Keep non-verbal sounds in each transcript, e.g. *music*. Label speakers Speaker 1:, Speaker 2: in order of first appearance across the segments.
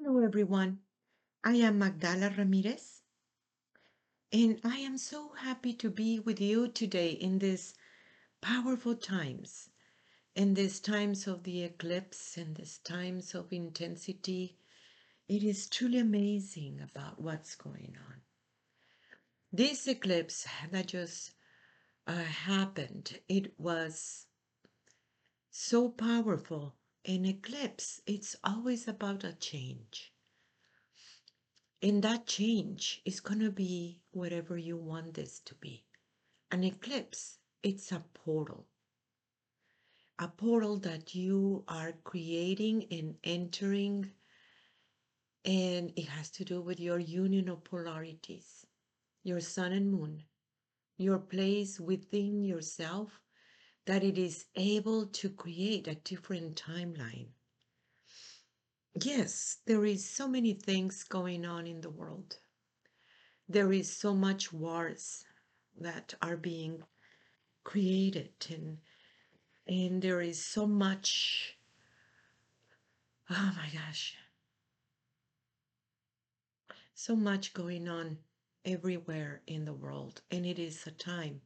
Speaker 1: Hello, everyone. I am Magdala Ramirez, and I am so happy to be with you today in these powerful times, in these times of the eclipse, in these times of intensity. It is truly amazing about what's going on. This eclipse that just uh, happened, it was so powerful. An eclipse, it's always about a change. And that change is going to be whatever you want this to be. An eclipse, it's a portal. A portal that you are creating and entering, and it has to do with your union of polarities, your sun and moon, your place within yourself, that it is able to create a different timeline Yes, there is so many things going on in the world. There is so much wars that are being created and and there is so much oh my gosh so much going on everywhere in the world and it is a time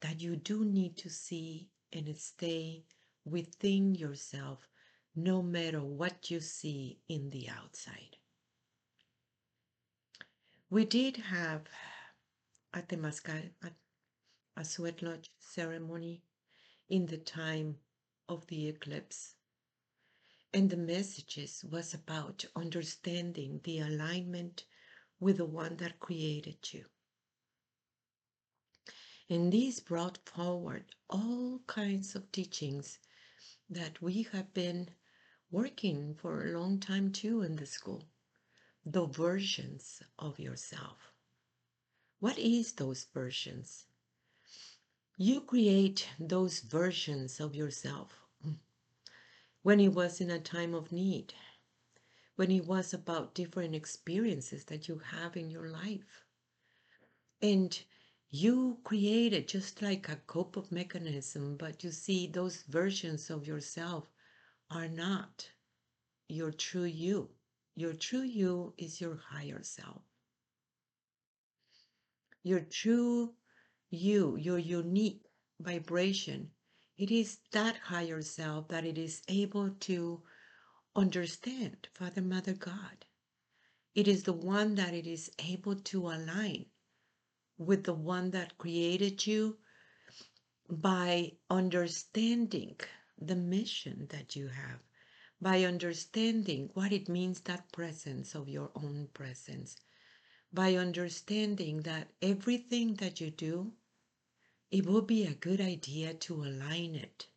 Speaker 1: that you do need to see and stay within yourself no matter what you see in the outside. We did have a Temazcal, a, a sweat lodge ceremony in the time of the eclipse. And the messages was about understanding the alignment with the one that created you. And this brought forward all kinds of teachings that we have been working for a long time too in the school. The versions of yourself. What is those versions? You create those versions of yourself when it was in a time of need, when it was about different experiences that you have in your life. And you created just like a cope of mechanism, but you see those versions of yourself are not your true you. Your true you is your higher self. Your true you, your unique vibration, it is that higher self that it is able to understand Father, Mother, God. It is the one that it is able to align with the one that created you by understanding the mission that you have by understanding what it means that presence of your own presence, by understanding that everything that you do, it will be a good idea to align it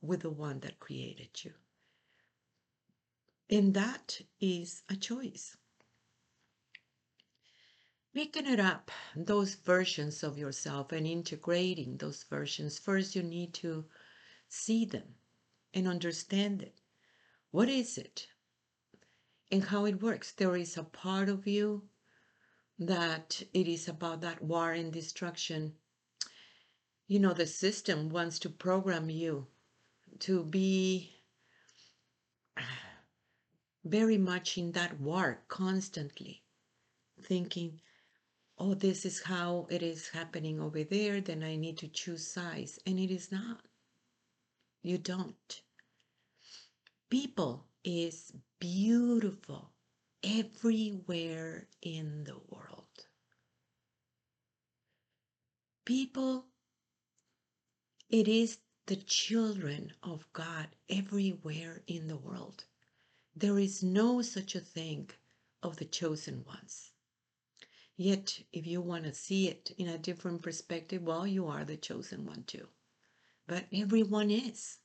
Speaker 1: with the one that created you. And that is a choice. Picking it up, those versions of yourself and integrating those versions, first you need to see them and understand it. What is it? And how it works. There is a part of you that it is about that war and destruction. You know, the system wants to program you to be very much in that war constantly, thinking, oh, this is how it is happening over there, then I need to choose size. And it is not. You don't. People is beautiful everywhere in the world. People, it is the children of God everywhere in the world. There is no such a thing of the chosen ones. Yet, if you want to see it in a different perspective, well, you are the chosen one too but everyone is.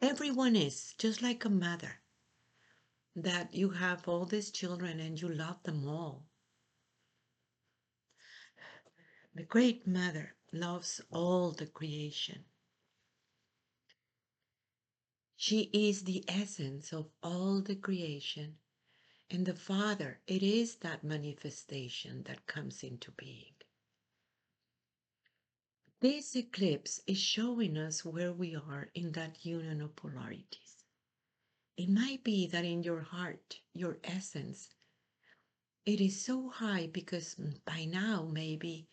Speaker 1: Everyone is, just like a mother, that you have all these children and you love them all. The great mother loves all the creation. She is the essence of all the creation. And the Father, it is that manifestation that comes into being. This eclipse is showing us where we are in that union of polarities. It might be that in your heart, your essence, it is so high because by now maybe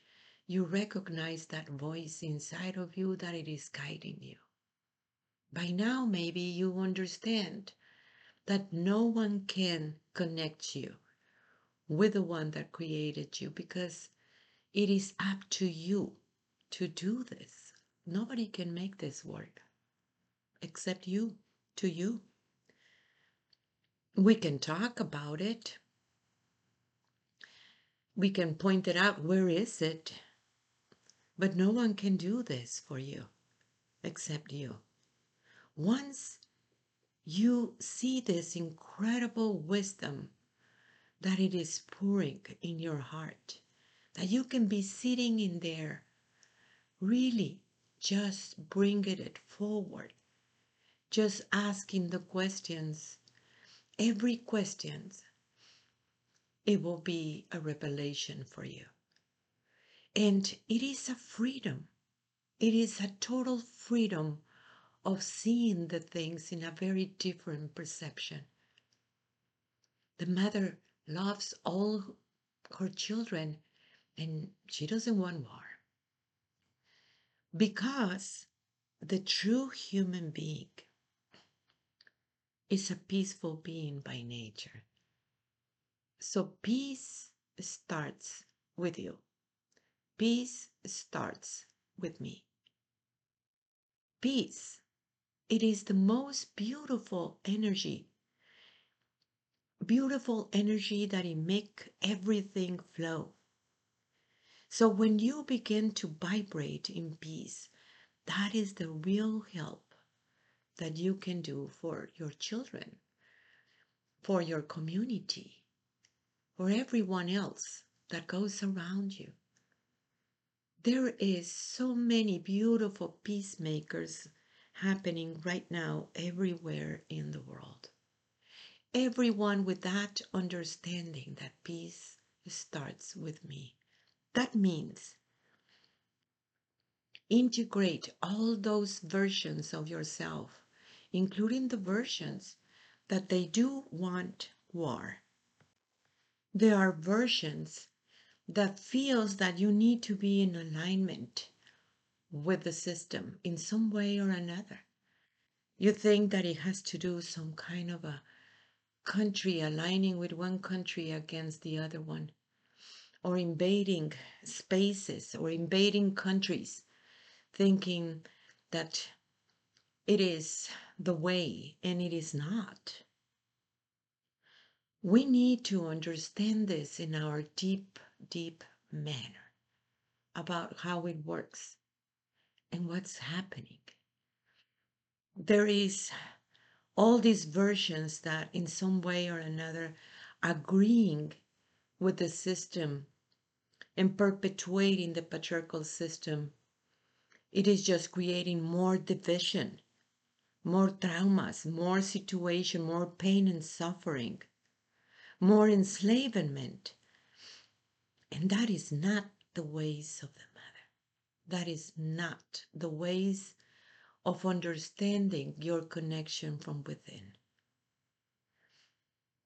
Speaker 1: you recognize that voice inside of you that it is guiding you. By now, maybe you understand that no one can connect you with the one that created you because it is up to you to do this. Nobody can make this work except you, to you. We can talk about it. We can point it out. Where is it? But no one can do this for you except you. Once you see this incredible wisdom that it is pouring in your heart, that you can be sitting in there, really just bringing it forward, just asking the questions, every question, it will be a revelation for you. And it is a freedom. It is a total freedom of seeing the things in a very different perception. The mother loves all her children and she doesn't want war. Because the true human being is a peaceful being by nature. So peace starts with you. Peace starts with me. Peace it is the most beautiful energy. Beautiful energy that it make everything flow. So when you begin to vibrate in peace, that is the real help that you can do for your children, for your community, for everyone else that goes around you. There is so many beautiful peacemakers happening right now everywhere in the world. Everyone with that understanding that peace starts with me. That means integrate all those versions of yourself, including the versions that they do want war. There are versions that feels that you need to be in alignment with the system in some way or another. You think that it has to do some kind of a country aligning with one country against the other one, or invading spaces or invading countries, thinking that it is the way and it is not. We need to understand this in our deep, deep manner about how it works and what's happening. There is all these versions that in some way or another agreeing with the system and perpetuating the patriarchal system. It is just creating more division, more traumas, more situation, more pain and suffering, more enslavement. And that is not the ways of the that is not the ways of understanding your connection from within.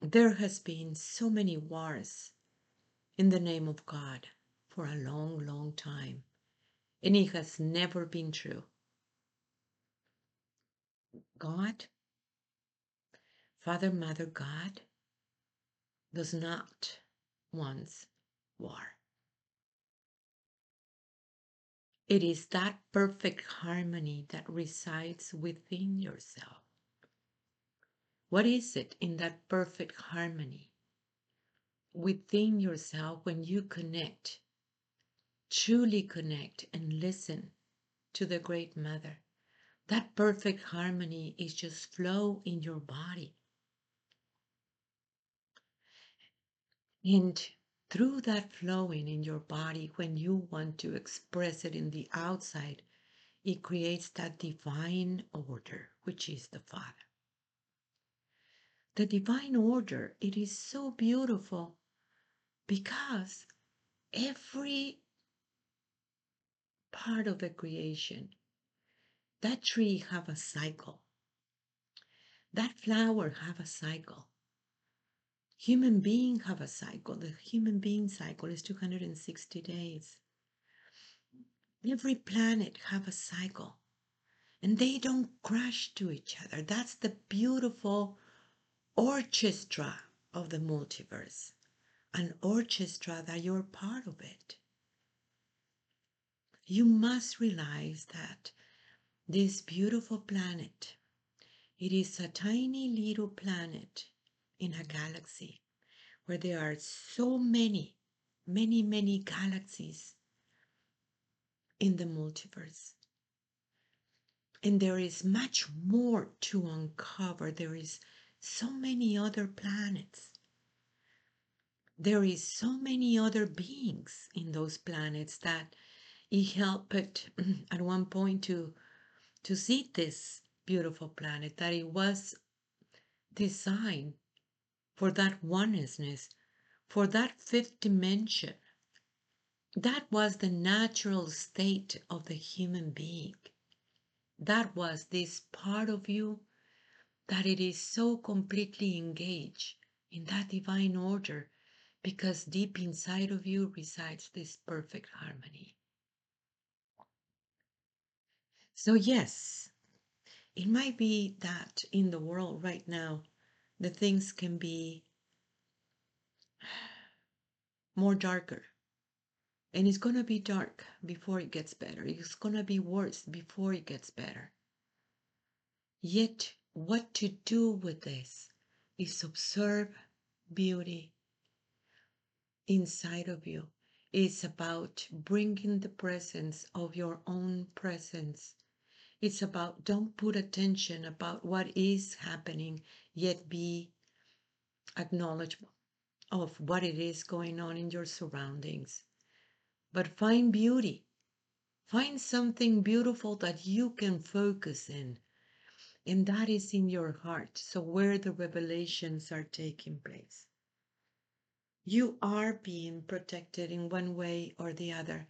Speaker 1: There has been so many wars in the name of God for a long, long time, and it has never been true. God, Father, Mother, God, does not want war. It is that perfect harmony that resides within yourself. What is it in that perfect harmony within yourself when you connect, truly connect and listen to the Great Mother? That perfect harmony is just flow in your body. And through that flowing in your body, when you want to express it in the outside, it creates that divine order, which is the Father. The divine order, it is so beautiful because every part of the creation, that tree have a cycle. That flower have a cycle. Human being have a cycle. The human being cycle is 260 days. Every planet have a cycle. And they don't crash to each other. That's the beautiful orchestra of the multiverse. An orchestra that you're part of it. You must realize that this beautiful planet, it is a tiny little planet in a galaxy where there are so many, many, many galaxies in the multiverse. And there is much more to uncover. There is so many other planets. There is so many other beings in those planets that it helped *clears throat* at one point to to see this beautiful planet that it was designed for that oneness, for that fifth dimension. That was the natural state of the human being. That was this part of you that it is so completely engaged in that divine order because deep inside of you resides this perfect harmony. So, yes, it might be that in the world right now, the things can be more darker. And it's going to be dark before it gets better. It's going to be worse before it gets better. Yet, what to do with this is observe beauty inside of you. It's about bringing the presence of your own presence it's about don't put attention about what is happening, yet be acknowledgement of what it is going on in your surroundings. But find beauty. Find something beautiful that you can focus in. And that is in your heart. So where the revelations are taking place. You are being protected in one way or the other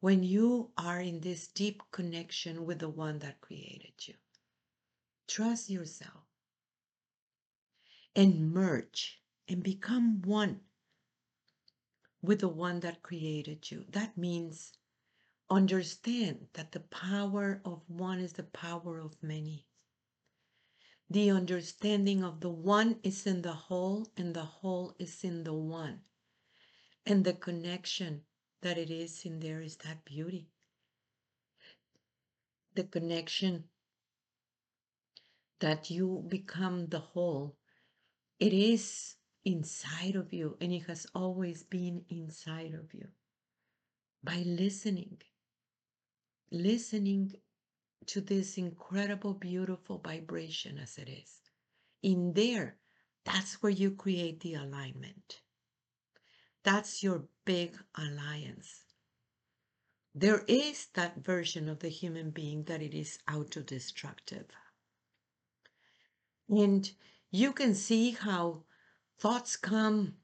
Speaker 1: when you are in this deep connection with the one that created you. Trust yourself and merge and become one with the one that created you. That means understand that the power of one is the power of many. The understanding of the one is in the whole, and the whole is in the one. And the connection that it is in there is that beauty. The connection that you become the whole. It is inside of you and it has always been inside of you. By listening, listening to this incredible, beautiful vibration as it is. In there, that's where you create the alignment. That's your big alliance. There is that version of the human being that it is autodestructive. And you can see how thoughts come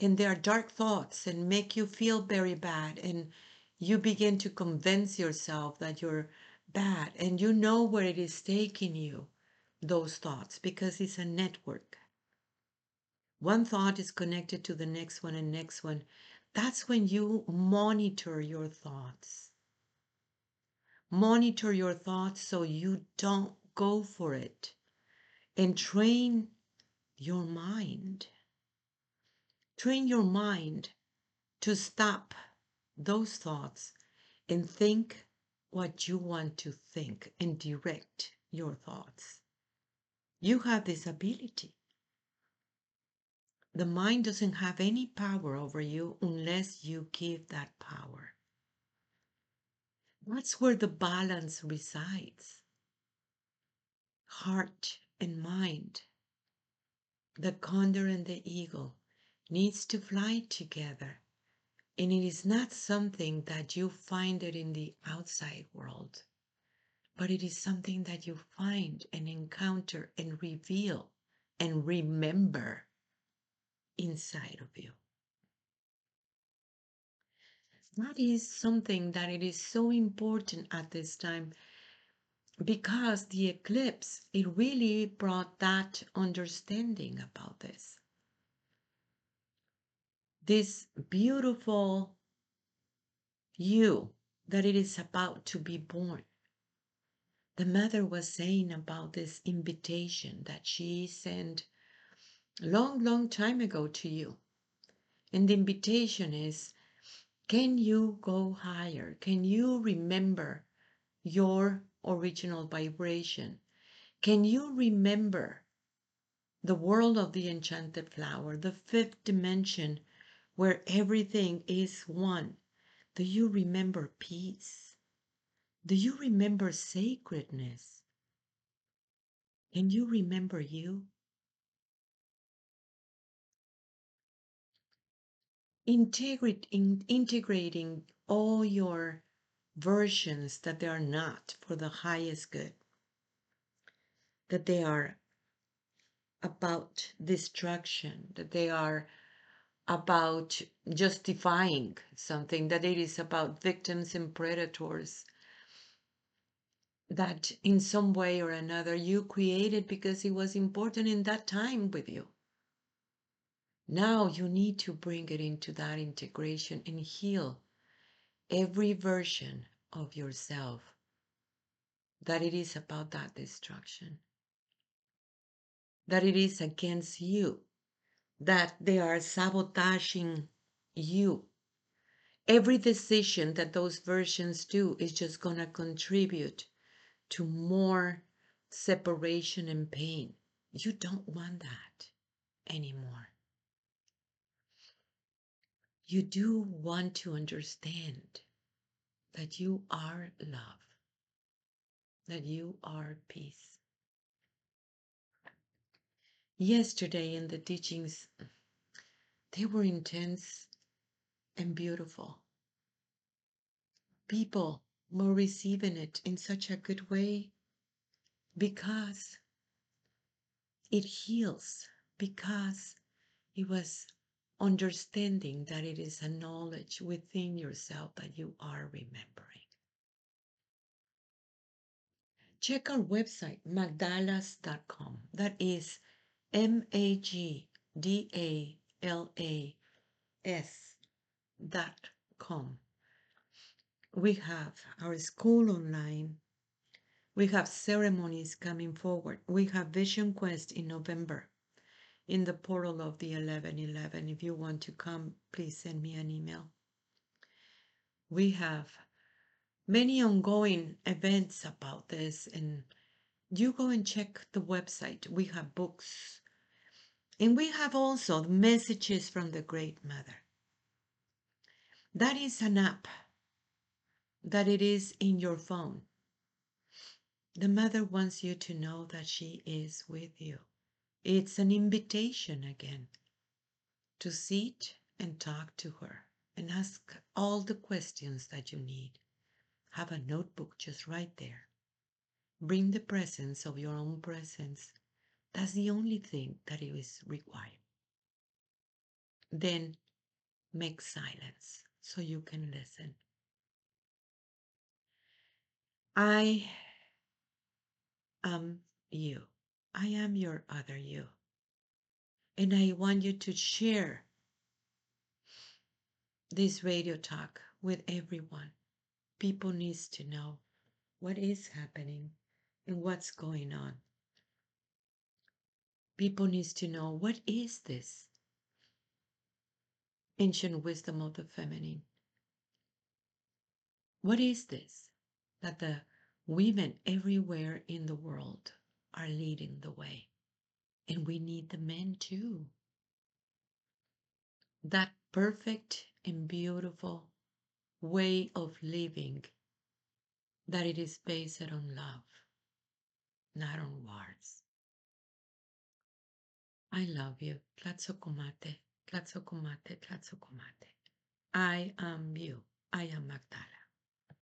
Speaker 1: and they are dark thoughts and make you feel very bad. And you begin to convince yourself that you're bad and you know where it is taking you, those thoughts, because it's a network. One thought is connected to the next one and next one. That's when you monitor your thoughts. Monitor your thoughts so you don't go for it. And train your mind. Train your mind to stop those thoughts and think what you want to think and direct your thoughts. You have this ability. The mind doesn't have any power over you unless you give that power. That's where the balance resides. Heart and mind. The condor and the eagle needs to fly together. And it is not something that you find it in the outside world, but it is something that you find and encounter and reveal and remember inside of you. That is something that it is so important at this time because the eclipse, it really brought that understanding about this. This beautiful you that it is about to be born. The mother was saying about this invitation that she sent long, long time ago to you. And the invitation is can you go higher? Can you remember your original vibration? Can you remember the world of the enchanted flower, the fifth dimension where everything is one? Do you remember peace? Do you remember sacredness? Can you remember you? In, integrating all your versions that they are not for the highest good, that they are about destruction, that they are about justifying something, that it is about victims and predators, that in some way or another you created because it was important in that time with you. Now you need to bring it into that integration and heal every version of yourself that it is about that destruction, that it is against you, that they are sabotaging you. Every decision that those versions do is just going to contribute to more separation and pain. You don't want that anymore. You do want to understand that you are love, that you are peace. Yesterday in the teachings, they were intense and beautiful. People were receiving it in such a good way because it heals, because it was understanding that it is a knowledge within yourself that you are remembering. Check our website, magdalas.com. That is M A G D A L A S dot com. We have our school online. We have ceremonies coming forward. We have Vision Quest in November in the portal of the 1111. If you want to come, please send me an email. We have many ongoing events about this, and you go and check the website. We have books, and we have also messages from the Great Mother. That is an app that it is in your phone. The mother wants you to know that she is with you. It's an invitation again to sit and talk to her and ask all the questions that you need. Have a notebook just right there. Bring the presence of your own presence. That's the only thing that is required. Then make silence so you can listen. I am you. I am your other you. And I want you to share this radio talk with everyone. People needs to know what is happening and what's going on. People needs to know what is this ancient wisdom of the feminine. What is this that the women everywhere in the world are leading the way. And we need the men too. That perfect and beautiful way of living that it is based on love, not on wars. I love you. Tlatsokomate, Tlatsokomate, Tlatsokomate. I am you. I am Magdala.